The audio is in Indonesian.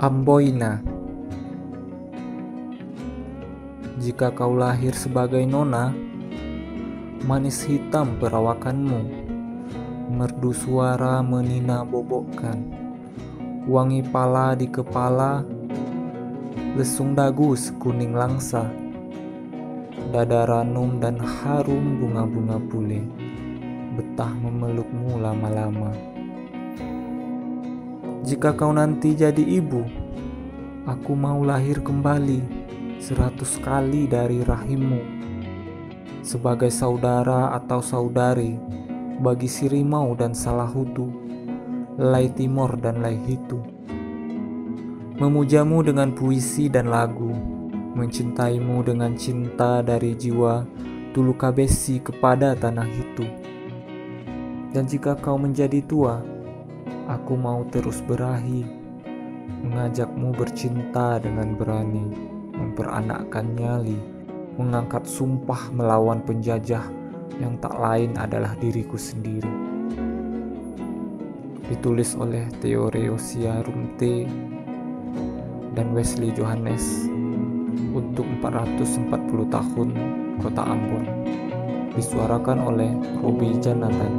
Amboina. Jika kau lahir sebagai nona, manis hitam perawakanmu, merdu suara menina bobokkan, wangi pala di kepala, lesung dagu sekuning langsa, dada ranum dan harum bunga-bunga pule, betah memelukmu lama-lama. Jika kau nanti jadi ibu, aku mau lahir kembali seratus kali dari rahimmu sebagai saudara atau saudari bagi Sirimau dan Salahutu, Lai Timor dan Lai Hitu. Memujamu dengan puisi dan lagu, mencintaimu dengan cinta dari jiwa Tulukabesi kepada tanah itu. Dan jika kau menjadi tua, Aku mau terus berahi, mengajakmu bercinta dengan berani, memperanakkan nyali, mengangkat sumpah melawan penjajah yang tak lain adalah diriku sendiri. Ditulis oleh Theoresia Rumte dan Wesley Johannes untuk 440 tahun kota Ambon. Disuarakan oleh Robi Janatan.